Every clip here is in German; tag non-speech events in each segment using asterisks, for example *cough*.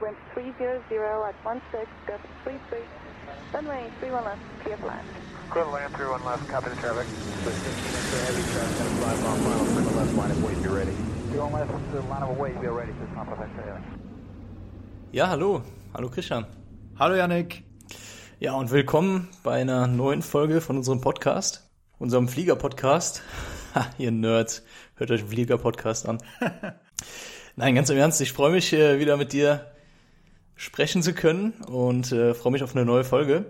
wind 300 at 16, gust 33, runway 31 left, clear for land. Clear land, 31 left, copy the traffic. So 15 into heavy traffic, gonna fly off final, clear left line of weight, be ready. 31 left, the line of weight, be ready, just not perfect, Ja, hallo. Hallo Christian. Hallo Yannick. Ja, und willkommen bei einer neuen Folge von unserem Podcast, unserem Flieger-Podcast. Ha, ihr Nerds, hört euch den Flieger-Podcast an. *laughs* Nein, ganz im Ernst, ich freue mich, äh, wieder mit dir sprechen zu können und äh, freue mich auf eine neue Folge.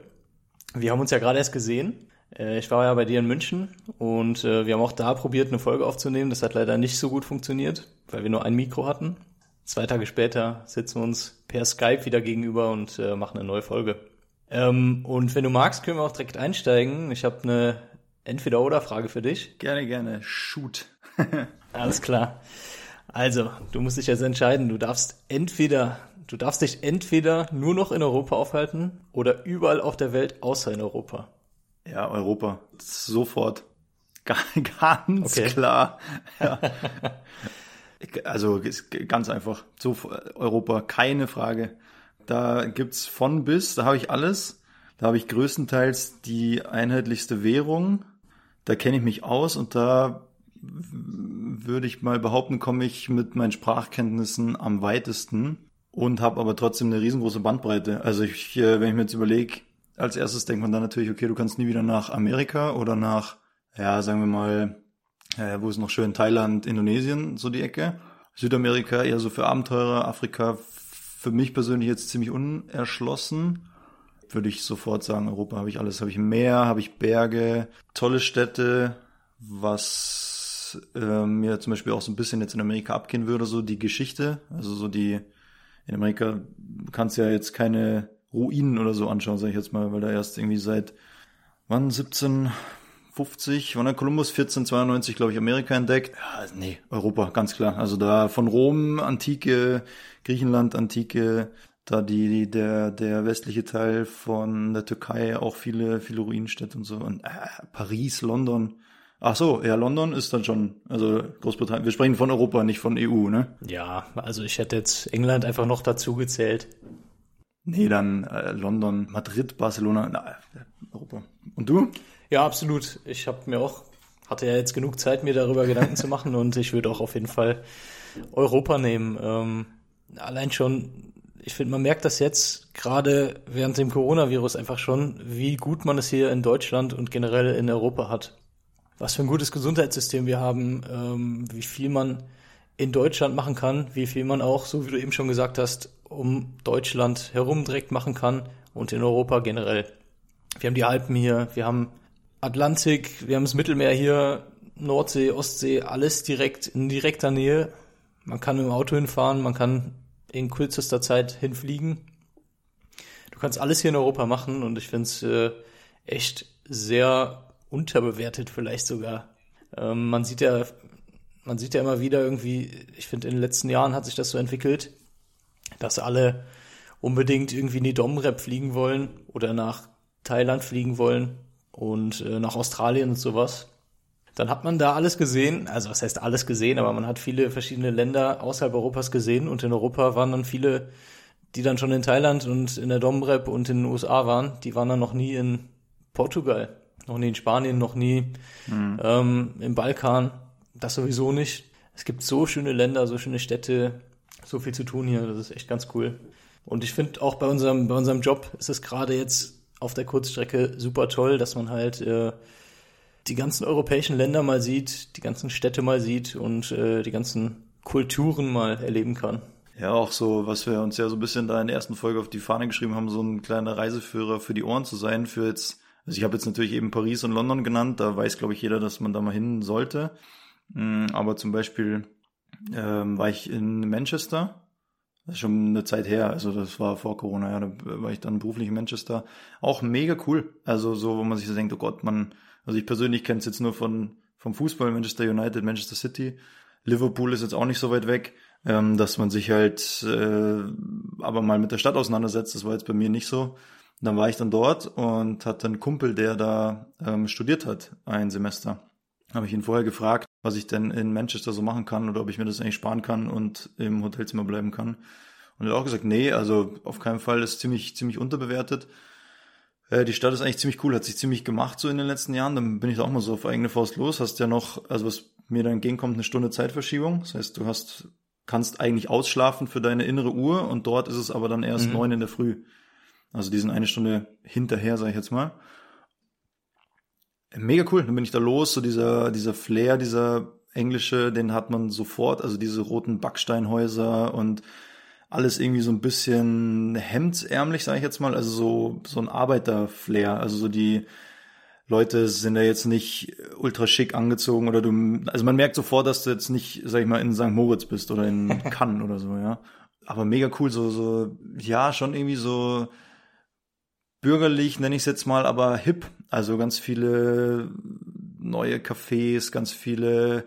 Wir haben uns ja gerade erst gesehen. Äh, ich war ja bei dir in München und äh, wir haben auch da probiert, eine Folge aufzunehmen. Das hat leider nicht so gut funktioniert, weil wir nur ein Mikro hatten. Zwei Tage später sitzen wir uns per Skype wieder gegenüber und äh, machen eine neue Folge. Ähm, und wenn du magst, können wir auch direkt einsteigen. Ich habe eine Entweder-Oder-Frage für dich. Gerne, gerne. Shoot. *laughs* Alles klar. Also, du musst dich jetzt entscheiden. Du darfst entweder, du darfst dich entweder nur noch in Europa aufhalten oder überall auf der Welt außer in Europa. Ja, Europa. Sofort. *laughs* Ganz Okay. klar. Ja. *laughs* Also ganz einfach. So Europa, keine Frage. Da gibt's von bis, da habe ich alles. Da habe ich größtenteils die einheitlichste Währung. Da kenne ich mich aus und da würde ich mal behaupten, komme ich mit meinen Sprachkenntnissen am weitesten und habe aber trotzdem eine riesengroße Bandbreite. Also ich, äh, wenn ich mir jetzt überlege, als erstes denkt man dann natürlich, okay, du kannst nie wieder nach Amerika oder nach, ja, sagen wir mal, äh, wo ist noch schön, Thailand, Indonesien, so die Ecke. Südamerika eher so für Abenteurer, Afrika für mich persönlich jetzt ziemlich unerschlossen. Würde ich sofort sagen, Europa habe ich alles. Habe ich Meer, habe ich Berge, tolle Städte, was äh, mir zum Beispiel auch so ein bisschen jetzt in Amerika abgehen würde, so die Geschichte. Also so die, in Amerika kannst du ja jetzt keine Ruinen oder so anschauen, sage ich jetzt mal, weil da erst irgendwie seit wann 1750, wann hat Kolumbus 1492, glaube ich, Amerika entdeckt. Ja, nee, Europa, ganz klar. Also da von Rom, Antike, Griechenland, Antike, da die, der, der westliche Teil von der Türkei auch viele, viele Ruinenstädte und so. Und äh, Paris, London. Ach so, ja, London ist dann schon, also Großbritannien. Wir sprechen von Europa, nicht von EU, ne? Ja, also ich hätte jetzt England einfach noch dazu gezählt. Nee, dann äh, London, Madrid, Barcelona, na, Europa. Und du? Ja, absolut. Ich habe mir auch, hatte ja jetzt genug Zeit, mir darüber Gedanken zu machen und ich würde auch auf jeden Fall Europa nehmen. Ähm, allein schon, ich finde, man merkt das jetzt gerade während dem Coronavirus einfach schon, wie gut man es hier in Deutschland und generell in Europa hat. Was für ein gutes Gesundheitssystem wir haben, ähm, wie viel man in Deutschland machen kann, wie viel man auch, so wie du eben schon gesagt hast, um Deutschland herum direkt machen kann und in Europa generell. Wir haben die Alpen hier, wir haben Atlantik, wir haben das Mittelmeer hier, Nordsee, Ostsee, alles direkt in direkter Nähe. Man kann im Auto hinfahren, man kann in kürzester Zeit hinfliegen. Du kannst alles hier in Europa machen und ich finde es äh, echt sehr unterbewertet vielleicht sogar. Ähm, man sieht ja, man sieht ja immer wieder irgendwie, ich finde in den letzten Jahren hat sich das so entwickelt, dass alle unbedingt irgendwie in die Domrep fliegen wollen oder nach Thailand fliegen wollen und äh, nach Australien und sowas. Dann hat man da alles gesehen, also was heißt alles gesehen, aber man hat viele verschiedene Länder außerhalb Europas gesehen und in Europa waren dann viele, die dann schon in Thailand und in der Domrep und in den USA waren, die waren dann noch nie in Portugal, noch nie in Spanien, noch nie ähm, im Balkan, das sowieso nicht. Es gibt so schöne Länder, so schöne Städte, so viel zu tun hier, das ist echt ganz cool. Und ich finde auch bei unserem, bei unserem Job ist es gerade jetzt auf der Kurzstrecke super toll, dass man halt äh, die ganzen europäischen Länder mal sieht, die ganzen Städte mal sieht und äh, die ganzen Kulturen mal erleben kann. Ja, auch so, was wir uns ja so ein bisschen da in der ersten Folge auf die Fahne geschrieben haben, so ein kleiner Reiseführer für die Ohren zu sein, für jetzt, also ich habe jetzt natürlich eben Paris und London genannt, da weiß, glaube ich, jeder, dass man da mal hin sollte. Mm, Aber zum Beispiel ähm, war ich in Manchester, das ist schon eine Zeit her, also das war vor Corona, ja, da war ich dann beruflich in Manchester. Auch mega cool. Also so, wo man sich so denkt, oh Gott, man, also ich persönlich kenne es jetzt nur von vom Fußball, Manchester United, Manchester City. Liverpool ist jetzt auch nicht so weit weg, ähm, dass man sich halt äh, aber mal mit der Stadt auseinandersetzt. Das war jetzt bei mir nicht so. Dann war ich dann dort und hatte einen Kumpel, der da ähm, studiert hat, ein Semester. Habe ich ihn vorher gefragt, was ich denn in Manchester so machen kann oder ob ich mir das eigentlich sparen kann und im Hotelzimmer bleiben kann. Und er hat auch gesagt, nee, also auf keinen Fall, ist ziemlich, ziemlich unterbewertet. Äh, die Stadt ist eigentlich ziemlich cool, hat sich ziemlich gemacht so in den letzten Jahren. Dann bin ich da auch mal so auf eigene Faust los. Hast ja noch, also was mir dann entgegenkommt, eine Stunde Zeitverschiebung. Das heißt, du hast, kannst eigentlich ausschlafen für deine innere Uhr und dort ist es aber dann erst Mhm. neun in der Früh. Also die sind eine Stunde hinterher, sage ich jetzt mal. Mega cool, dann bin ich da los, so dieser, dieser Flair, dieser englische, den hat man sofort, also diese roten Backsteinhäuser und alles irgendwie so ein bisschen hemdsärmlich, sage ich jetzt mal, also so, so ein Arbeiterflair, also so die Leute sind da jetzt nicht ultra schick angezogen oder du, also man merkt sofort, dass du jetzt nicht, sag ich mal, in St. Moritz bist oder in *laughs* Cannes oder so, ja. Aber mega cool, so, so, ja, schon irgendwie so bürgerlich, nenne ich es jetzt mal, aber hip. Also ganz viele neue Cafés, ganz viele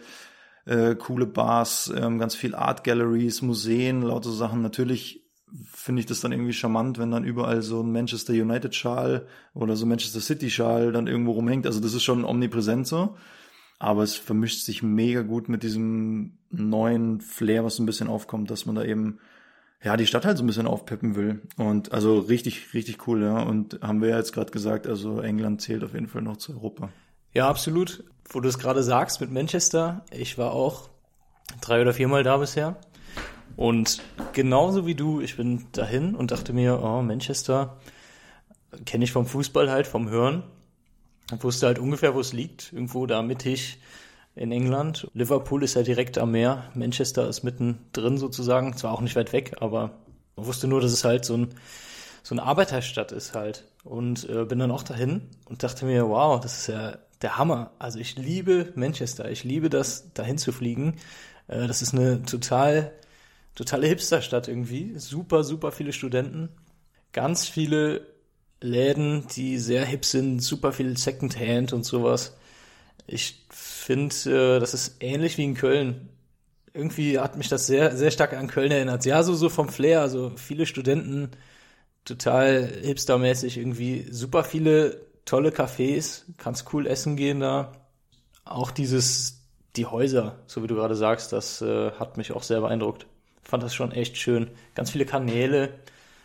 äh, coole Bars, ähm, ganz viel Art Galleries, Museen, lauter Sachen. Natürlich finde ich das dann irgendwie charmant, wenn dann überall so ein Manchester United Schal oder so Manchester City Schal dann irgendwo rumhängt. Also das ist schon omnipräsent so. Aber es vermischt sich mega gut mit diesem neuen Flair, was ein bisschen aufkommt, dass man da eben ja, die Stadt halt so ein bisschen aufpeppen will. Und also richtig, richtig cool, ja. Und haben wir ja jetzt gerade gesagt, also England zählt auf jeden Fall noch zu Europa. Ja, absolut. Wo du es gerade sagst mit Manchester, ich war auch drei oder viermal da bisher. Und genauso wie du, ich bin dahin und dachte mir, oh, Manchester kenne ich vom Fußball halt, vom Hören. Wusste halt ungefähr, wo es liegt. Irgendwo da mittig in England. Liverpool ist ja direkt am Meer. Manchester ist mittendrin sozusagen. Zwar auch nicht weit weg, aber man wusste nur, dass es halt so, ein, so eine Arbeiterstadt ist halt. Und äh, bin dann auch dahin und dachte mir, wow, das ist ja der Hammer. Also ich liebe Manchester. Ich liebe das, dahin zu fliegen. Äh, das ist eine total, totale Hipsterstadt irgendwie. Super, super viele Studenten. Ganz viele Läden, die sehr hip sind. Super viel Secondhand und sowas. Ich finde, äh, das ist ähnlich wie in Köln. Irgendwie hat mich das sehr, sehr stark an Köln erinnert. Ja, so, so vom Flair, also viele Studenten, total hipstermäßig irgendwie, super viele tolle Cafés, kannst cool essen gehen da. Auch dieses, die Häuser, so wie du gerade sagst, das äh, hat mich auch sehr beeindruckt. Fand das schon echt schön. Ganz viele Kanäle.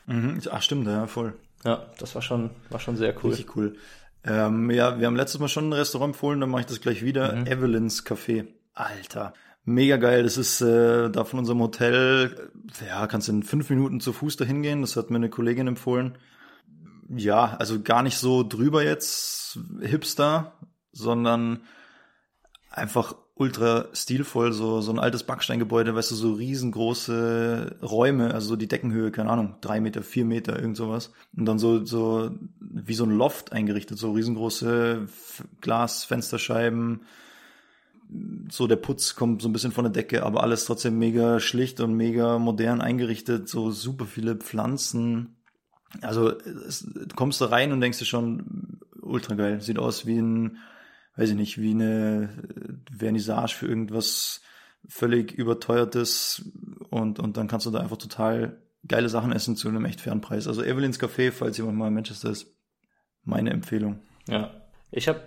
Mhm. Ach, stimmt, ja, voll. Ja, das war schon, war schon sehr cool. Richtig cool. Ähm, ja, wir haben letztes Mal schon ein Restaurant empfohlen, dann mache ich das gleich wieder. Mhm. Evelyn's Café. Alter. Mega geil. Das ist äh, da von unserem Hotel. Ja, kannst in fünf Minuten zu Fuß dahin gehen. Das hat mir eine Kollegin empfohlen. Ja, also gar nicht so drüber jetzt Hipster, sondern einfach ultra stilvoll, so, so ein altes Backsteingebäude, weißt du, so riesengroße Räume, also so die Deckenhöhe, keine Ahnung, drei Meter, vier Meter, irgend sowas. Und dann so, so wie so ein Loft eingerichtet, so riesengroße Glasfensterscheiben. So der Putz kommt so ein bisschen von der Decke, aber alles trotzdem mega schlicht und mega modern eingerichtet, so super viele Pflanzen. Also es, du kommst da rein und denkst dir schon, ultra geil. Sieht aus wie ein, weiß ich nicht, wie eine äh, Vernissage für irgendwas völlig überteuertes und, und dann kannst du da einfach total geile Sachen essen zu einem echt fairen Preis. Also Evelyn's Café, falls jemand mal in Manchester ist, meine Empfehlung. Ja. Ich habe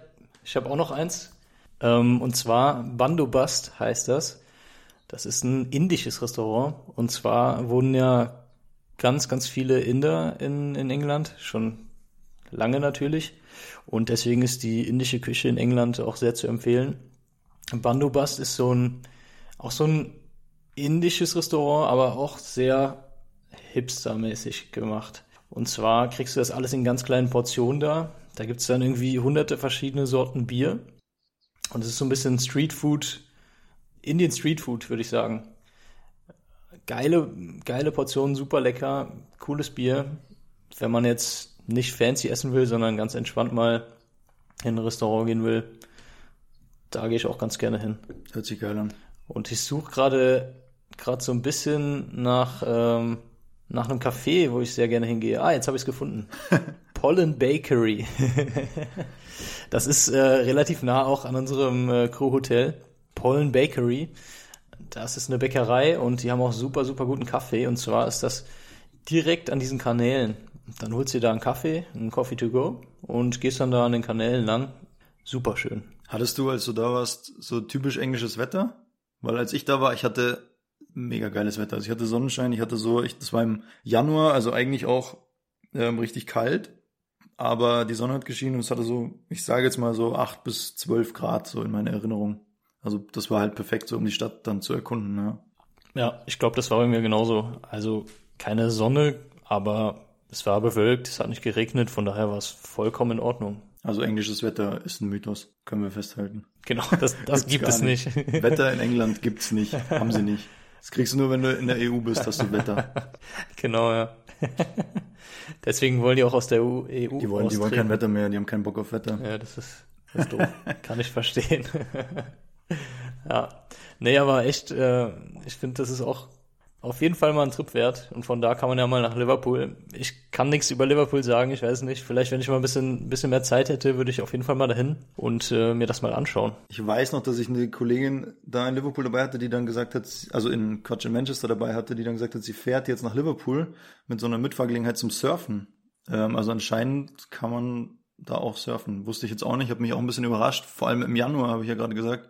ich hab auch noch eins. Ähm, und zwar Bandobast heißt das. Das ist ein indisches Restaurant. Und zwar wohnen ja ganz, ganz viele Inder in, in England. Schon lange natürlich. Und deswegen ist die indische Küche in England auch sehr zu empfehlen. Bandobast ist so ein, auch so ein indisches Restaurant, aber auch sehr hipstermäßig gemacht. Und zwar kriegst du das alles in ganz kleinen Portionen da. Da gibt's dann irgendwie hunderte verschiedene Sorten Bier. Und es ist so ein bisschen Streetfood, Indian Streetfood, würde ich sagen. Geile, geile Portionen, super lecker, cooles Bier. Wenn man jetzt nicht fancy essen will, sondern ganz entspannt mal in ein Restaurant gehen will, da gehe ich auch ganz gerne hin. Hört sich geil an. Und ich suche gerade gerade so ein bisschen nach ähm, nach einem Café, wo ich sehr gerne hingehe. Ah, jetzt habe ich es gefunden. *laughs* Pollen Bakery. *laughs* das ist äh, relativ nah auch an unserem äh, Crew Hotel. Pollen Bakery. Das ist eine Bäckerei und die haben auch super, super guten Kaffee. Und zwar ist das direkt an diesen Kanälen. Dann holst du dir da einen Kaffee, einen Coffee to go und gehst dann da an den Kanälen lang. Super schön. Hattest du, als du da warst, so typisch englisches Wetter? Weil als ich da war, ich hatte mega geiles Wetter. Also ich hatte Sonnenschein, ich hatte so, ich, das war im Januar, also eigentlich auch ähm, richtig kalt, aber die Sonne hat geschienen und es hatte so, ich sage jetzt mal so acht bis zwölf Grad so in meiner Erinnerung. Also das war halt perfekt so, um die Stadt dann zu erkunden. Ja, Ja, ich glaube, das war bei mir genauso. Also keine Sonne, aber es war bewölkt, es hat nicht geregnet, von daher war es vollkommen in Ordnung. Also englisches Wetter ist ein Mythos, können wir festhalten. Genau, das, das gibt es nicht. Wetter in England gibt's nicht, haben sie nicht. Das kriegst du nur, wenn du in der EU bist, hast du Wetter. *laughs* genau, ja. Deswegen wollen die auch aus der EU, EU Die wollen, die wollen austreten. kein Wetter mehr, die haben keinen Bock auf Wetter. Ja, das ist, das ist doof. Kann ich verstehen. *laughs* ja. Nee, aber echt, äh, ich finde, das ist auch auf jeden Fall mal ein Trip wert. Und von da kann man ja mal nach Liverpool. Ich kann nichts über Liverpool sagen, ich weiß nicht. Vielleicht, wenn ich mal ein bisschen, bisschen mehr Zeit hätte, würde ich auf jeden Fall mal dahin und äh, mir das mal anschauen. Ich weiß noch, dass ich eine Kollegin da in Liverpool dabei hatte, die dann gesagt hat, also in Quatsch in Manchester dabei hatte, die dann gesagt hat, sie fährt jetzt nach Liverpool mit so einer Mitfahrgelegenheit zum Surfen. Ähm, also anscheinend kann man da auch surfen. Wusste ich jetzt auch nicht, habe mich auch ein bisschen überrascht. Vor allem im Januar habe ich ja gerade gesagt.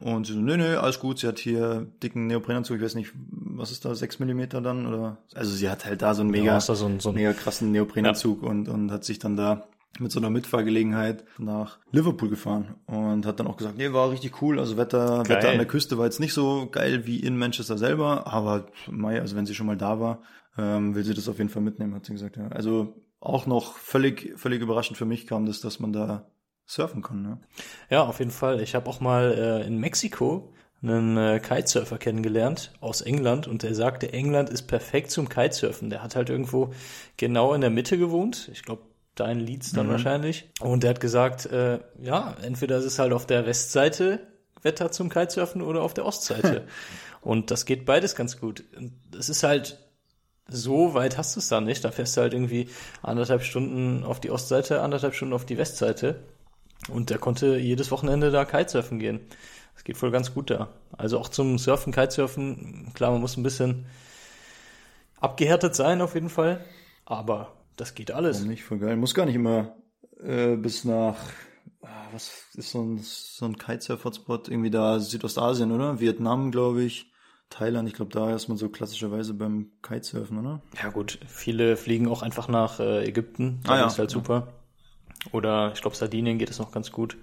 Und sie so, nö, nö, alles gut. Sie hat hier dicken Neoprenanzug, ich weiß nicht, was ist da, 6 Millimeter dann? Oder? Also sie hat halt da so einen mega, Ja, so ein- so ein- mega krassen Neoprenanzug und, und hat sich dann da mit so einer Mitfahrgelegenheit nach Liverpool gefahren und hat dann auch gesagt, nee, war richtig cool. Also Wetter, Geil. Wetter an der Küste war jetzt nicht so geil wie in Manchester selber, aber Mai, also wenn sie schon mal da war, ähm, will sie das auf jeden Fall mitnehmen, hat sie gesagt. Ja. Also auch noch völlig, völlig überraschend für mich kam das, dass man da surfen kann. Ne? Ja, auf jeden Fall. Ich habe auch mal äh, in Mexiko einen äh, Kitesurfer kennengelernt aus England und der sagte, England ist perfekt zum Kitesurfen. Der hat halt irgendwo genau in der Mitte gewohnt. Ich glaube, da in Leeds dann wahrscheinlich. Und der hat gesagt, äh, ja, entweder ist es halt auf der Westseite Wetter zum Kitesurfen oder auf der Ostseite. *laughs* und das geht beides ganz gut. Es ist halt so weit hast du es da nicht. Da fährst du halt irgendwie anderthalb Stunden auf die Ostseite, anderthalb Stunden auf die Westseite. Und der konnte jedes Wochenende da Kitesurfen gehen. Das geht voll ganz gut da. Also auch zum Surfen, Kitesurfen, klar, man muss ein bisschen abgehärtet sein auf jeden Fall. Aber das geht alles. Warum nicht? Voll geil. Muss gar nicht immer äh, bis nach, ah, was ist so ein, so ein Kitesurf-Hotspot? Irgendwie da Südostasien, oder? Vietnam, glaube ich. Thailand, ich glaube, da ist man so klassischerweise beim Kitesurfen, oder? Ja gut, viele fliegen auch einfach nach äh, Ägypten. Ah Da ja, ist halt ja. super. Oder ich glaube, Sardinien geht es noch ganz gut.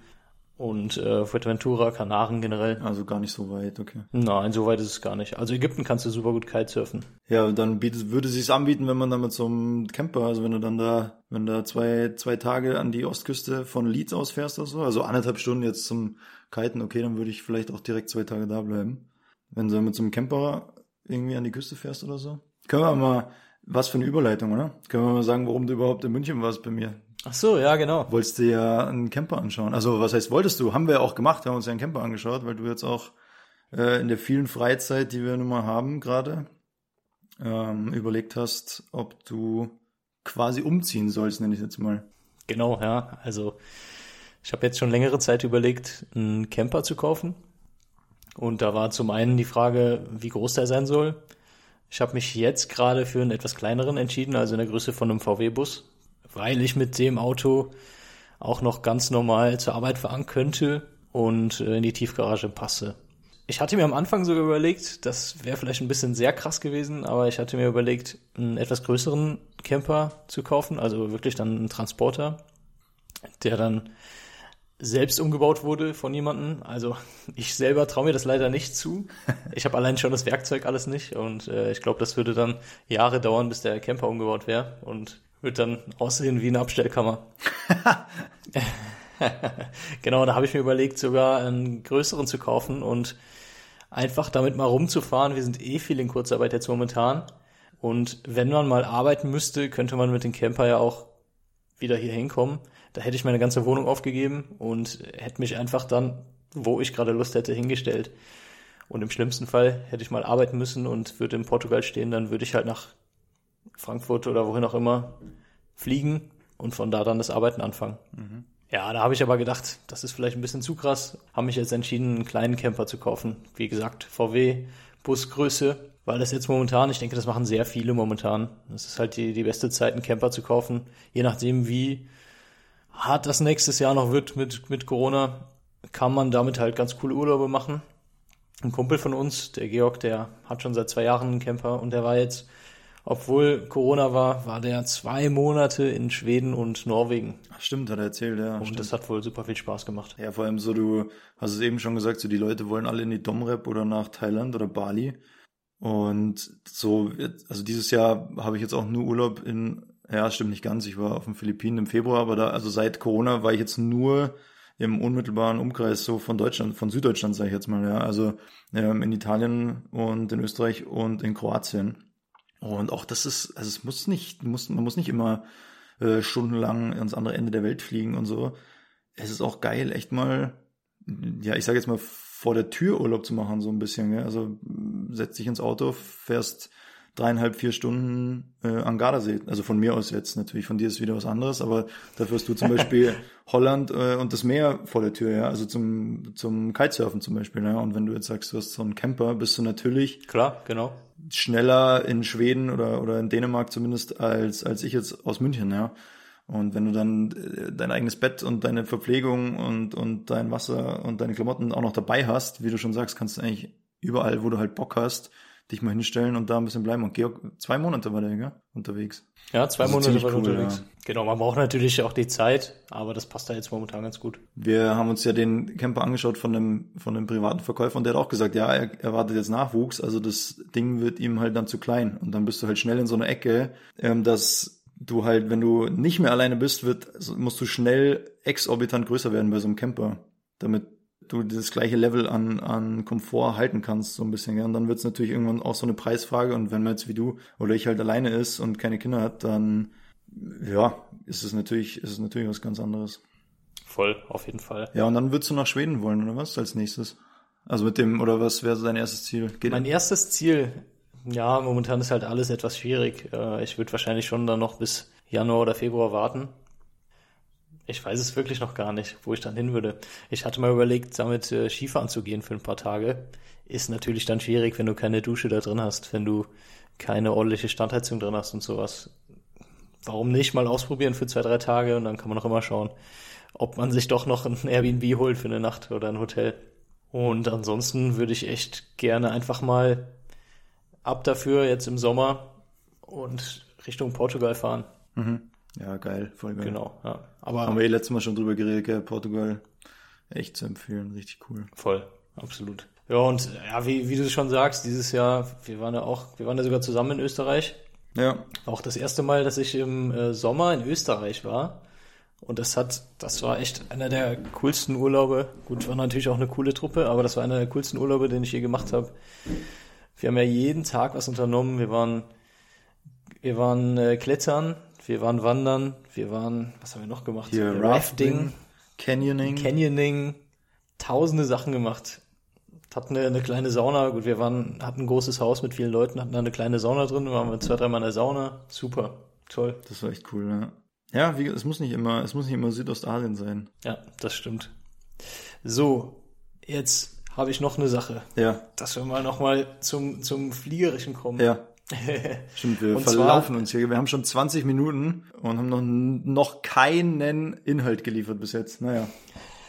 Und äh, Fuerteventura, Kanaren generell. Also gar nicht so weit, okay. Nein, so weit ist es gar nicht. Also Ägypten kannst du super gut Kitesurfen. Ja, dann bietet, würde sich's anbieten, wenn man dann mit so einem Camper, also wenn du dann da, wenn da zwei, zwei Tage an die Ostküste von Leeds aus fährst oder so, also anderthalb Stunden jetzt zum Kiten, okay, dann würde ich vielleicht auch direkt zwei Tage da bleiben. Wenn du mit so einem Camper irgendwie an die Küste fährst oder so. Können wir mal, was für eine Überleitung, oder? Können wir mal sagen, warum du überhaupt in München warst bei mir? Ach so, ja, genau. Wolltest du ja einen Camper anschauen. Also, was heißt wolltest du? Haben wir ja auch gemacht, haben uns ja einen Camper angeschaut, weil du jetzt auch äh, in der vielen Freizeit, die wir nun mal haben gerade, ähm, überlegt hast, ob du quasi umziehen sollst, nenne ich jetzt mal. Genau, ja. Also ich habe jetzt schon längere Zeit überlegt, einen Camper zu kaufen. Und da war zum einen die Frage, wie groß der sein soll. Ich habe mich jetzt gerade für einen etwas kleineren entschieden, also in der Größe von einem VW-Bus, weil ich mit dem Auto auch noch ganz normal zur Arbeit fahren könnte und äh, in die Tiefgarage passe. Ich hatte mir am Anfang sogar überlegt, das wäre vielleicht ein bisschen sehr krass gewesen, aber ich hatte mir überlegt, einen etwas größeren Camper zu kaufen, also wirklich dann einen Transporter, der dann selbst umgebaut wurde von jemandem. Also *laughs* ich selber traue mir das leider nicht zu. *laughs* Ich habe allein schon das Werkzeug alles nicht und äh, ich glaube, das würde dann Jahre dauern, bis der Camper umgebaut wäre und wird dann aussehen wie eine Abstellkammer. *laughs* genau, da habe ich mir überlegt, sogar einen größeren zu kaufen und einfach damit mal rumzufahren. Wir sind eh viel in Kurzarbeit jetzt momentan. Und wenn man mal arbeiten müsste, könnte man mit dem Camper ja auch wieder hier hinkommen. Da hätte ich meine ganze Wohnung aufgegeben und hätte mich einfach dann, wo ich gerade Lust hätte, hingestellt. Und im schlimmsten Fall hätte ich mal arbeiten müssen und würde in Portugal stehen, dann würde ich halt nach Frankfurt oder wohin auch immer fliegen und von da dann das Arbeiten anfangen. Ja, da habe ich aber gedacht, das ist vielleicht ein bisschen zu krass. Habe mich jetzt entschieden, einen kleinen Camper zu kaufen. Wie gesagt, VW, Busgröße, weil das jetzt momentan, ich denke, das machen sehr viele momentan. Das ist halt die, die beste Zeit, einen Camper zu kaufen. Je nachdem, wie hart das nächstes Jahr noch wird mit, mit Corona, kann man damit halt ganz coole Urlaube machen. ein Kumpel von uns, der Georg, der hat schon seit zwei Jahren einen Camper und der war jetzt, obwohl Corona war, war der zwei Monate in Schweden und Norwegen. Ach, stimmt, hat er erzählt, ja. Und stimmt. das hat wohl super viel Spaß gemacht. Ja, vor allem so, du hast es eben schon gesagt, so die Leute wollen alle in die Domrep oder nach Thailand oder Bali. Und so, also dieses Jahr habe ich jetzt auch nur Urlaub in, ja, stimmt nicht ganz, ich war auf den Philippinen im Februar, aber da, also seit Corona war ich jetzt nur im unmittelbaren Umkreis so von Deutschland, von Süddeutschland, sage ich jetzt mal, ja, also ähm, in Italien und in Österreich und in Kroatien. Und auch das ist, also es muss nicht, muss, man muss nicht immer äh, stundenlang ans andere Ende der Welt fliegen und so. Es ist auch geil, echt mal, ja, ich sage jetzt mal vor der Tür Urlaub zu machen, so ein bisschen. Gell? Also setz dich ins Auto, fährst dreieinhalb, vier Stunden äh, an Gardasee. Also von mir aus jetzt natürlich, von dir ist wieder was anderes, aber dafür hast du zum Beispiel *laughs* Holland äh, und das Meer vor der Tür, ja, also zum, zum Kitesurfen zum Beispiel. Ja? Und wenn du jetzt sagst, du hast so einen Camper, bist du natürlich Klar, genau. schneller in Schweden oder, oder in Dänemark zumindest als, als ich jetzt aus München, ja. Und wenn du dann äh, dein eigenes Bett und deine Verpflegung und, und dein Wasser und deine Klamotten auch noch dabei hast, wie du schon sagst, kannst du eigentlich überall, wo du halt Bock hast, dich mal hinstellen und da ein bisschen bleiben. Und Georg, zwei Monate war der, gell? Unterwegs. Ja, zwei ist Monate war cool, unterwegs. ja. Genau, man braucht natürlich auch die Zeit, aber das passt da jetzt momentan ganz gut. Wir haben uns ja den Camper angeschaut von einem, von einem privaten Verkäufer und der hat auch gesagt, ja, er erwartet jetzt Nachwuchs, also das Ding wird ihm halt dann zu klein. Und dann bist du halt schnell in so einer Ecke, ähm, dass du halt, wenn du nicht mehr alleine bist, wird, also musst du schnell exorbitant größer werden bei so einem Camper, damit du das gleiche Level an, an Komfort halten kannst, so ein bisschen. Ja. Und dann wird es natürlich irgendwann auch so eine Preisfrage. Und wenn man jetzt wie du oder ich halt alleine ist und keine Kinder hat, dann ja, ist es natürlich, ist es natürlich was ganz anderes. Voll, auf jeden Fall. Ja, und dann würdest du nach Schweden wollen, oder was, als nächstes? Also mit dem, oder was wäre so dein erstes Ziel? Geht Mein erstes Ziel, ja, momentan ist halt alles etwas schwierig. Äh, Ich würde wahrscheinlich schon dann noch bis Januar oder Februar warten. Ich weiß es wirklich noch gar nicht, wo ich dann hin würde. Ich hatte mal überlegt, damit äh, Skifahren zu gehen für ein paar Tage. Ist natürlich dann schwierig, wenn du keine Dusche da drin hast, wenn du keine ordentliche Standheizung drin hast und sowas. Warum nicht mal ausprobieren für zwei, drei Tage und dann kann man noch immer schauen, ob man sich doch noch ein *laughs* Airbnb holt für eine Nacht oder ein Hotel. Und ansonsten würde ich echt gerne einfach mal ab dafür jetzt im Sommer und Richtung Portugal fahren. Mhm. Ja, geil, voll geil. Genau, ja. Haben Aber wir eh letztes Mal schon drüber geredet, gell? Portugal. Echt zu empfehlen, richtig cool. voll, absolut. Ja, und ja, wie, wie du schon sagst, dieses Jahr, wir waren ja auch, wir waren ja sogar zusammen in Österreich. Ja, auch das erste Mal, dass ich im äh, Sommer in Österreich war. Und das hat, das war echt einer der coolsten Urlaube. Gut, war natürlich auch eine coole Truppe, aber das war einer der coolsten Urlaube, den ich je gemacht habe. Wir haben ja jeden Tag was unternommen. Wir waren, wir waren äh, klettern, wir waren wandern, wir waren, was haben wir noch gemacht? hier Rafting, Canyoning. Canyoning, tausende Sachen gemacht. Hatten eine, eine kleine Sauna, gut, wir waren, hatten ein großes Haus mit vielen Leuten, hatten da eine kleine Sauna drin, waren wir zwei, dreimal in der Sauna. Super, toll. das war echt cool, ja. Ja, wie, es muss nicht immer, es muss nicht immer Südostasien sein. Ja, das stimmt. So, jetzt habe ich noch eine Sache, Ja, dass wir mal nochmal zum, zum Fliegerischen kommen. ja. *laughs* Stimmt, wir Und verlaufen zwar- uns hier. Wir haben schon 20 Minuten und haben noch, noch keinen Inhalt geliefert bis jetzt. Naja.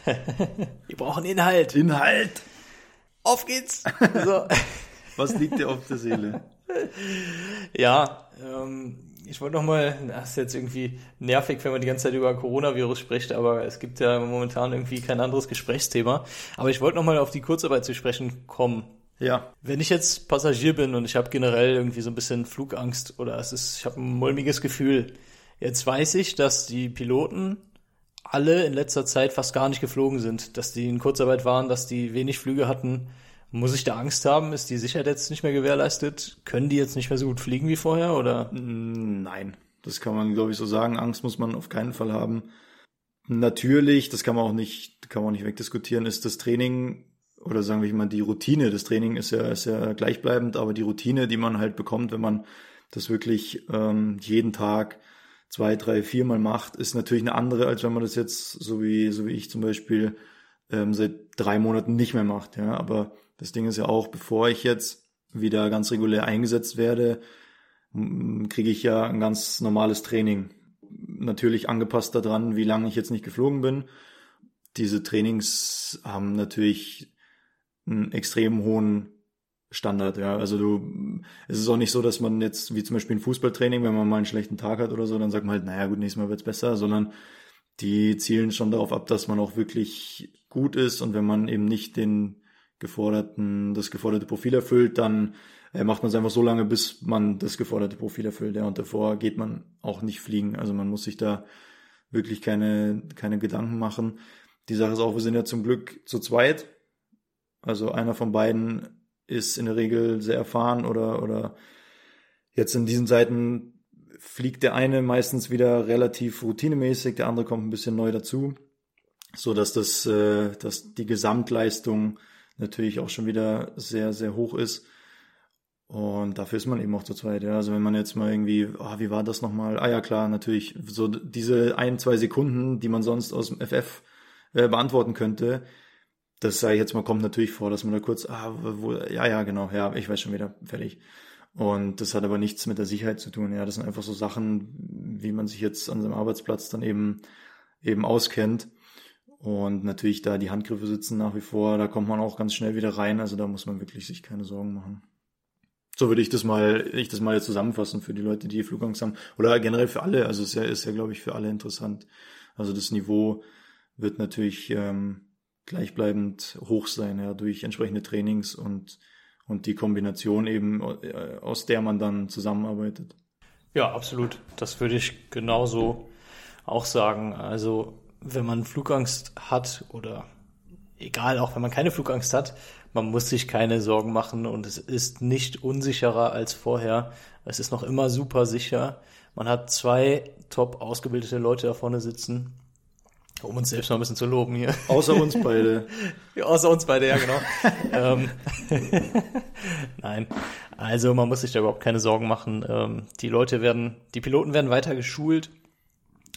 *laughs* Wir brauchen Inhalt. Inhalt! Auf geht's. *laughs* So. Was liegt dir auf der Seele? Ja, ähm, ich wollte noch mal, das ist jetzt irgendwie nervig, wenn man die ganze Zeit über Coronavirus spricht, aber es gibt ja momentan irgendwie kein anderes Gesprächsthema. Aber ich wollte noch mal auf die Kurzarbeit zu sprechen kommen. Ja, Wenn ich jetzt Passagier bin und ich habe generell irgendwie so ein bisschen Flugangst oder es ist, ich habe ein mulmiges Gefühl. Jetzt weiß ich, dass die Piloten alle in letzter Zeit fast gar nicht geflogen sind, dass die in Kurzarbeit waren, dass die wenig Flüge hatten. Muss ich da Angst haben? Ist die Sicherheit jetzt nicht mehr gewährleistet? Können die jetzt nicht mehr so gut fliegen wie vorher oder? Nein, das kann man, glaube ich, so sagen. Angst muss man auf keinen Fall haben. Natürlich, das kann man auch nicht, kann man auch nicht wegdiskutieren, ist das Training oder sagen wir mal die Routine. Das Training ist ja, ist ja gleichbleibend, aber die Routine, die man halt bekommt, wenn man das wirklich ähm, jeden Tag zwei, drei, viermal macht, ist natürlich eine andere, als wenn man das jetzt so wie so wie ich zum Beispiel ähm, seit drei Monaten nicht mehr macht. Ja, aber das Ding ist ja auch, bevor ich jetzt wieder ganz regulär eingesetzt werde, kriege ich ja ein ganz normales Training. Natürlich angepasst daran, wie lange ich jetzt nicht geflogen bin. Diese Trainings haben natürlich einen extrem hohen Standard, ja. Also du, es ist auch nicht so, dass man jetzt, wie zum Beispiel ein Fußballtraining, wenn man mal einen schlechten Tag hat oder so, dann sagt man halt, naja gut, nächstes Mal wird's besser, sondern die zielen schon darauf ab, dass man auch wirklich gut ist und wenn man eben nicht den geforderten, das geforderte Profil erfüllt, dann äh, macht man es einfach so lange, bis man das geforderte Profil erfüllt, ja. Und davor geht man auch nicht fliegen. Also man muss sich da wirklich keine, keine Gedanken machen. Die Sache ist auch, wir sind ja zum Glück zu zweit. Also einer von beiden ist in der Regel sehr erfahren oder, oder jetzt in diesen Zeiten fliegt der eine meistens wieder relativ routinemäßig, der andere kommt ein bisschen neu dazu, so dass das, äh, dass die Gesamtleistung natürlich auch schon wieder sehr, sehr hoch ist. Und dafür ist man eben auch zu zweit. Ja. Also wenn man jetzt mal irgendwie, oh, wie war das nochmal? Ah ja, klar, natürlich, so diese ein, zwei Sekunden, die man sonst aus dem FF äh, beantworten könnte, das sage ich jetzt mal, kommt natürlich vor, dass man da kurz, ah, wo, ja, ja, genau, ja, ich weiß schon wieder, fertig. Und das hat aber nichts mit der Sicherheit zu tun. Ja, das sind einfach so Sachen, wie man sich jetzt an seinem Arbeitsplatz dann eben, eben auskennt. Und natürlich da die Handgriffe sitzen nach wie vor, da kommt man auch ganz schnell wieder rein. Also da muss man wirklich sich keine Sorgen machen. So würde ich das mal, ich das mal jetzt zusammenfassen für die Leute, die Flugangst haben. Oder generell für alle. Also es ist ja, ist ja, glaube ich, für alle interessant. Also das Niveau wird natürlich ähm, gleichbleibend hoch sein, ja, durch entsprechende Trainings und, und die Kombination eben, äh, aus der man dann zusammenarbeitet. Ja, absolut. Das würde ich genauso auch sagen. Also wenn man Flugangst hat oder egal, auch wenn man keine Flugangst hat, man muss sich keine Sorgen machen und es ist nicht unsicherer als vorher. Es ist noch immer super sicher. Man hat zwei top ausgebildete Leute da vorne sitzen, um uns selbst mal ein bisschen zu loben hier. Außer uns beide. *laughs* ja, außer uns beide, ja genau. *laughs* ähm, *laughs* Nein, also man muss sich da überhaupt keine Sorgen machen. Ähm, die Leute werden, die Piloten werden weiter geschult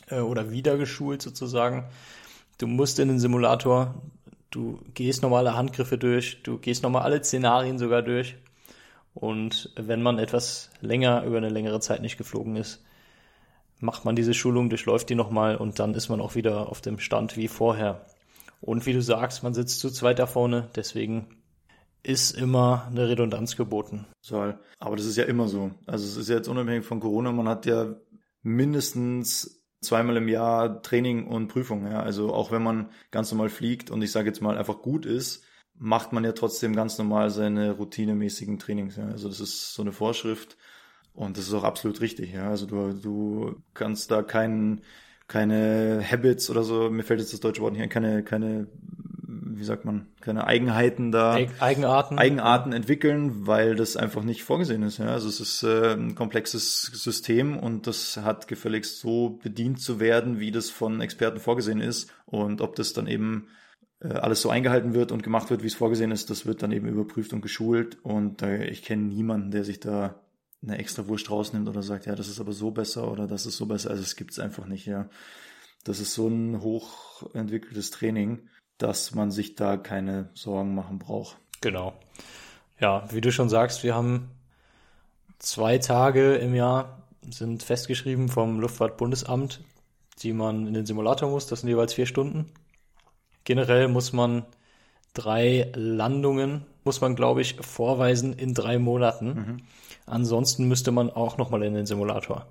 äh, oder wieder geschult sozusagen. Du musst in den Simulator, Du gehst normale Handgriffe durch, du gehst nochmal alle Szenarien sogar durch. Und wenn man etwas länger über eine längere Zeit nicht geflogen ist, macht man diese Schulung, durchläuft die nochmal und dann ist man auch wieder auf dem Stand wie vorher. Und wie du sagst, man sitzt zu zweit da vorne, deswegen ist immer eine Redundanz geboten. Aber das ist ja immer so. Also es ist ja jetzt unabhängig von Corona, man hat ja mindestens zweimal im Jahr Training und Prüfung. Ja. Also auch wenn man ganz normal fliegt und ich sage jetzt mal einfach gut ist, macht man ja trotzdem ganz normal seine routinemäßigen Trainings. Ja. Also das ist so eine Vorschrift und das ist auch absolut richtig. Ja. Also du, du kannst da keinen keine Habits oder so, mir fällt jetzt das deutsche Wort nicht ein, keine, keine wie sagt man, keine Eigenheiten da, Eigenarten, Eigenarten entwickeln, weil das einfach nicht vorgesehen ist. Ja? Also es ist äh, ein komplexes System und das hat gefälligst so bedient zu werden, wie das von Experten vorgesehen ist. Und ob das dann eben äh, alles so eingehalten wird und gemacht wird, wie es vorgesehen ist, das wird dann eben überprüft und geschult. Und äh, ich kenne niemanden, der sich da eine extra Wurst rausnimmt oder sagt, ja, das ist aber so besser oder das ist so besser. Also es gibt's einfach nicht, ja. Das ist so ein hochentwickeltes Training dass man sich da keine Sorgen machen braucht. Genau. Ja, wie du schon sagst, wir haben zwei Tage im Jahr sind festgeschrieben vom Luftfahrtbundesamt, die man in den Simulator muss. Das sind jeweils vier Stunden. Generell muss man drei Landungen, muss man, glaube ich, vorweisen in drei Monaten. Mhm. Ansonsten müsste man auch nochmal in den Simulator.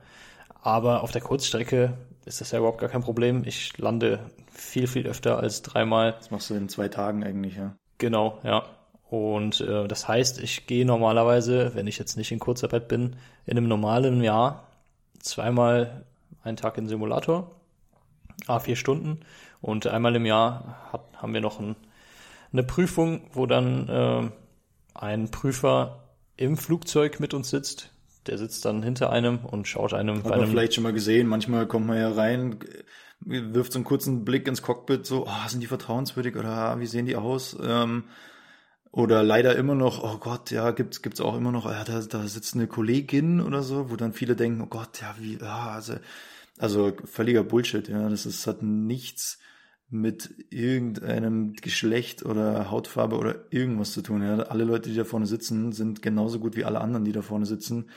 Aber auf der Kurzstrecke ist das ja überhaupt gar kein Problem. Ich lande viel, viel öfter als dreimal. Das machst du in zwei Tagen eigentlich, ja. Genau, ja. Und äh, das heißt, ich gehe normalerweise, wenn ich jetzt nicht in Kurzarbeit bin, in einem normalen Jahr zweimal einen Tag in Simulator, a vier Stunden. Und einmal im Jahr hat, haben wir noch ein, eine Prüfung, wo dann äh, ein Prüfer im Flugzeug mit uns sitzt, der sitzt dann hinter einem und schaut einem. Hat man vielleicht schon mal gesehen. Manchmal kommt man ja rein, wirft so einen kurzen Blick ins Cockpit, so, oh, sind die vertrauenswürdig oder wie sehen die aus? Ähm, oder leider immer noch, oh Gott, ja, gibt's gibt's auch immer noch, ja, da, da sitzt eine Kollegin oder so, wo dann viele denken, oh Gott, ja, wie, ja, also, also völliger Bullshit, ja, das ist, hat nichts mit irgendeinem Geschlecht oder Hautfarbe oder irgendwas zu tun. Ja. Alle Leute, die da vorne sitzen, sind genauso gut wie alle anderen, die da vorne sitzen.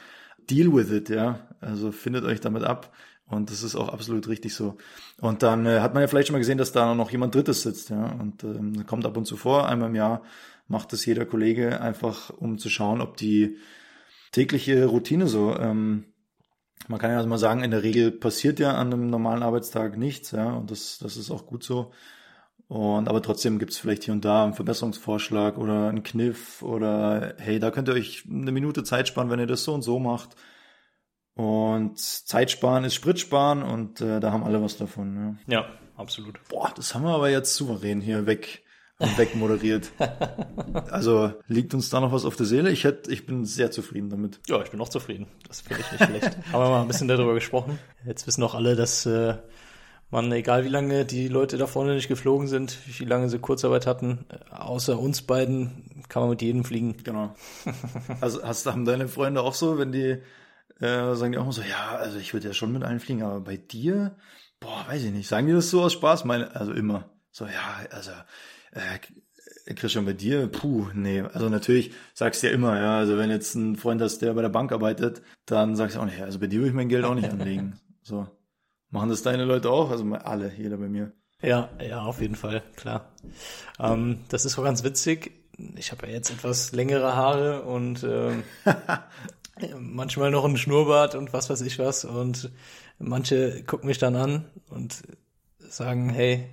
Deal with it, ja. Also findet euch damit ab. Und das ist auch absolut richtig so. Und dann äh, hat man ja vielleicht schon mal gesehen, dass da noch jemand Drittes sitzt, ja. Und ähm, kommt ab und zu vor, einmal im Jahr. macht das jeder Kollege einfach, um zu schauen, ob die tägliche Routine so, ähm, man kann ja also mal sagen, in der Regel passiert ja an einem normalen Arbeitstag nichts, ja, und das, das ist auch gut so. Und aber trotzdem gibt's vielleicht hier und da einen Verbesserungsvorschlag oder einen Kniff oder hey, da könnt ihr euch eine Minute Zeit sparen, wenn ihr das so und so macht. Und Zeit sparen ist Sprit sparen und äh, da haben alle was davon. Ja. Ja, absolut. Boah, das haben wir aber jetzt souverän hier weg und wegmoderiert. also liegt uns da noch was auf der Seele? Ich hätte, ich bin sehr zufrieden damit. Ja, ich bin auch zufrieden. Das finde ich nicht schlecht. *laughs* Haben wir mal ein bisschen darüber gesprochen. Jetzt wissen auch alle, dass äh, man, egal wie lange die Leute da vorne nicht geflogen sind, wie lange sie Kurzarbeit hatten, äh, außer uns beiden, kann man mit jedem fliegen. Genau. Also hast haben deine Freunde auch so, wenn die äh, sagen die auch immer so, ja, also ich würde ja schon mit allen fliegen, aber bei dir, boah, weiß ich nicht. Sagen die das so aus Spaß? Meine, also immer. So, ja, also äh, Christian, bei dir, puh, nee. Also natürlich sagst du ja immer, ja, also wenn jetzt ein Freund hast, der bei der Bank arbeitet, dann sagst du auch nicht, also bei dir würde ich mein Geld auch nicht anlegen. *laughs* So. Machen das deine Leute auch? Also alle, jeder bei mir. Ja, ja, auf jeden Fall, klar. Ähm, das ist auch ganz witzig. Ich habe ja jetzt etwas längere Haare und ähm, *laughs* manchmal noch ein Schnurrbart und was weiß ich was. Und manche gucken mich dann an und sagen, hey,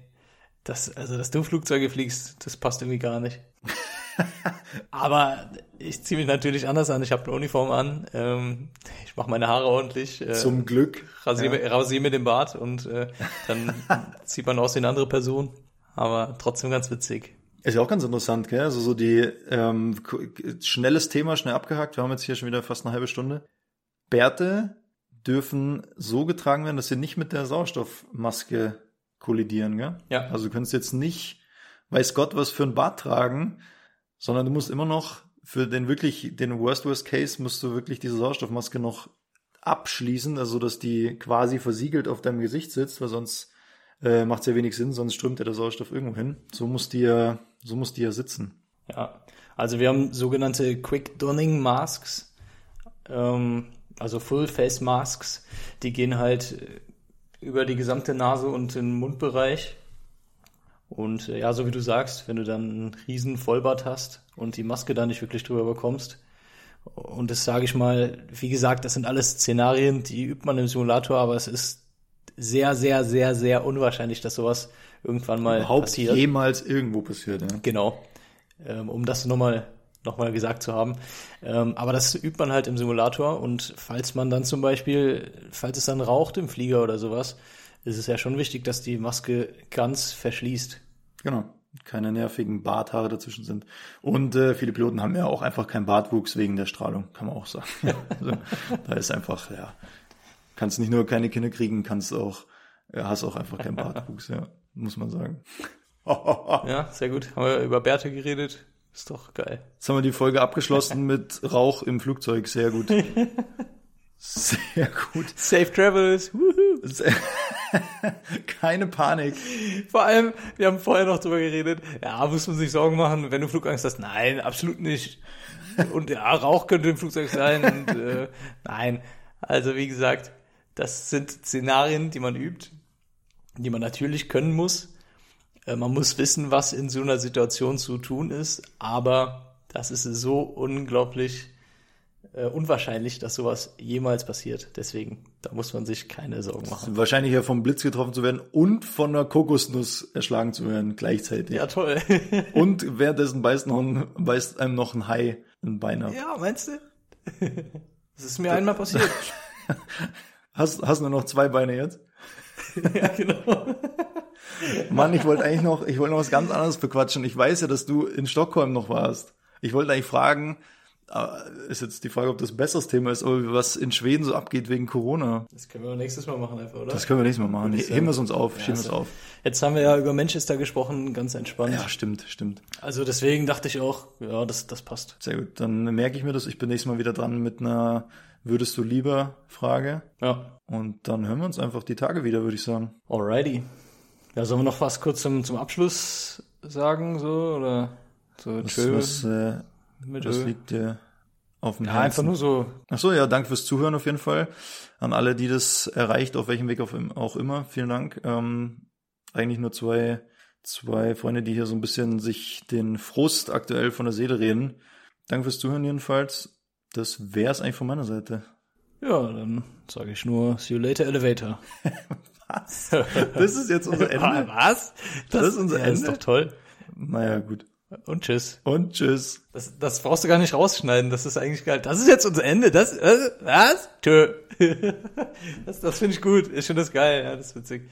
das, also dass du Flugzeuge fliegst, das passt irgendwie gar nicht. *laughs* Aber ich ziehe mich natürlich anders an. Ich habe eine Uniform an. Ähm, ich mache meine Haare ordentlich. Äh, Zum Glück. Rasiere, ja. rasiere mir den Bart und äh, dann *laughs* sieht man aus wie eine andere Person. Aber trotzdem ganz witzig. Ist ja auch ganz interessant, gell? Also so die ähm, schnelles Thema, schnell abgehakt. Wir haben jetzt hier schon wieder fast eine halbe Stunde. Bärte dürfen so getragen werden, dass sie nicht mit der Sauerstoffmaske kollidieren, gell? Ja. Also du kannst jetzt nicht, weiß Gott, was für ein Bart tragen, sondern du musst immer noch für den wirklich, den Worst Worst Case musst du wirklich diese Sauerstoffmaske noch abschließen, also dass die quasi versiegelt auf deinem Gesicht sitzt, weil sonst äh, macht es ja wenig Sinn, sonst strömt ja der Sauerstoff irgendwo hin. So muss die ja, so muss die ja sitzen. Ja, also wir haben sogenannte Quick Donning Masks, ähm, also Full Face Masks, die gehen halt über die gesamte Nase und den Mundbereich. Und äh, ja, so wie du sagst, wenn du dann einen riesen Vollbart hast und die Maske da nicht wirklich drüber bekommst, und das sage ich mal, wie gesagt, das sind alles Szenarien, die übt man im Simulator, aber es ist sehr, sehr, sehr, sehr unwahrscheinlich, dass sowas irgendwann mal Überhaupt passiert. jemals irgendwo passiert, ja. Genau. Ähm, um das nochmal noch mal gesagt zu haben. Ähm, aber das übt man halt im Simulator und falls man dann zum Beispiel, falls es dann raucht im Flieger oder sowas, ist es ja schon wichtig, dass die Maske ganz verschließt. Genau. Keine nervigen Barthaare dazwischen sind. Und äh, viele Piloten haben ja auch einfach keinen Bartwuchs wegen der Strahlung, kann man auch sagen. *laughs* also, da ist einfach, ja, kannst nicht nur keine Kinder kriegen, kannst auch, ja, hast auch einfach keinen Bartwuchs, ja, muss man sagen. *laughs* ja, sehr gut. Haben wir über Bärte geredet. Ist doch geil. Jetzt haben wir die Folge abgeschlossen *laughs* mit Rauch im Flugzeug. Sehr gut. Sehr gut. Safe Travels. *laughs* Keine Panik. Vor allem, wir haben vorher noch drüber geredet. Ja, muss man sich Sorgen machen, wenn du Flugangst hast. Nein, absolut nicht. Und ja, Rauch könnte im Flugzeug sein. Und, äh, nein. Also wie gesagt, das sind Szenarien, die man übt, die man natürlich können muss. Äh, man muss wissen, was in so einer Situation zu tun ist, aber das ist so unglaublich äh, unwahrscheinlich, dass sowas jemals passiert. Deswegen, da muss man sich keine Sorgen machen. Wahrscheinlich ja vom Blitz getroffen zu werden und von einer Kokosnuss erschlagen zu werden gleichzeitig. Ja, toll. *laughs* und währenddessen beißt, noch ein, beißt einem noch ein Hai ein Bein ab. Ja, meinst du? *laughs* Das ist mir einmal passiert. *laughs* Hast, hast du nur noch zwei Beine jetzt? ja, genau. Mann, ich wollte eigentlich noch, ich wollte noch was ganz anderes bequatschen. Ich weiß ja, dass du in Stockholm noch warst. Ich wollte eigentlich fragen, ist jetzt die Frage, ob das ein besseres Thema ist, aber was in Schweden so abgeht wegen Corona. Das können wir nächstes Mal machen einfach, oder? Das können wir nächstes Mal machen. Heben wir es uns auf, ja, schieben wir es auf. Jetzt haben wir ja über Manchester gesprochen, ganz entspannt. Ja, stimmt, stimmt. Also deswegen dachte ich auch, ja, das, das passt. Sehr gut. Dann merke ich mir das. Ich bin nächstes Mal wieder dran mit einer Würdest du lieber Frage. Ja. Und dann hören wir uns einfach die Tage wieder, würde ich sagen. Alrighty. Ja, sollen wir noch was kurz zum, zum Abschluss sagen, so, oder so was, was, äh, was liegt dir auf dem ja, Herzen? einfach nur so. Ach so, ja, danke fürs Zuhören auf jeden Fall. An alle, die das erreicht, auf welchem Weg auch immer. Vielen Dank. Ähm, eigentlich nur zwei, zwei Freunde, die hier so ein bisschen sich den Frust aktuell von der Seele reden. Danke fürs Zuhören jedenfalls. Das wär's eigentlich von meiner Seite. Ja, dann sage ich nur, see you later, Elevator. *laughs* Was? Das ist jetzt unser Ende? *laughs* Was? Das ist unser ja, ist Ende? doch toll. Naja, gut. Und tschüss. Und tschüss. Das, das brauchst du gar nicht rausschneiden. Das ist eigentlich geil. Das ist jetzt unser Ende. Das, äh, was? Tschö. *laughs* Das, das finde ich gut. Ich finde das geil. Ja, das ist witzig.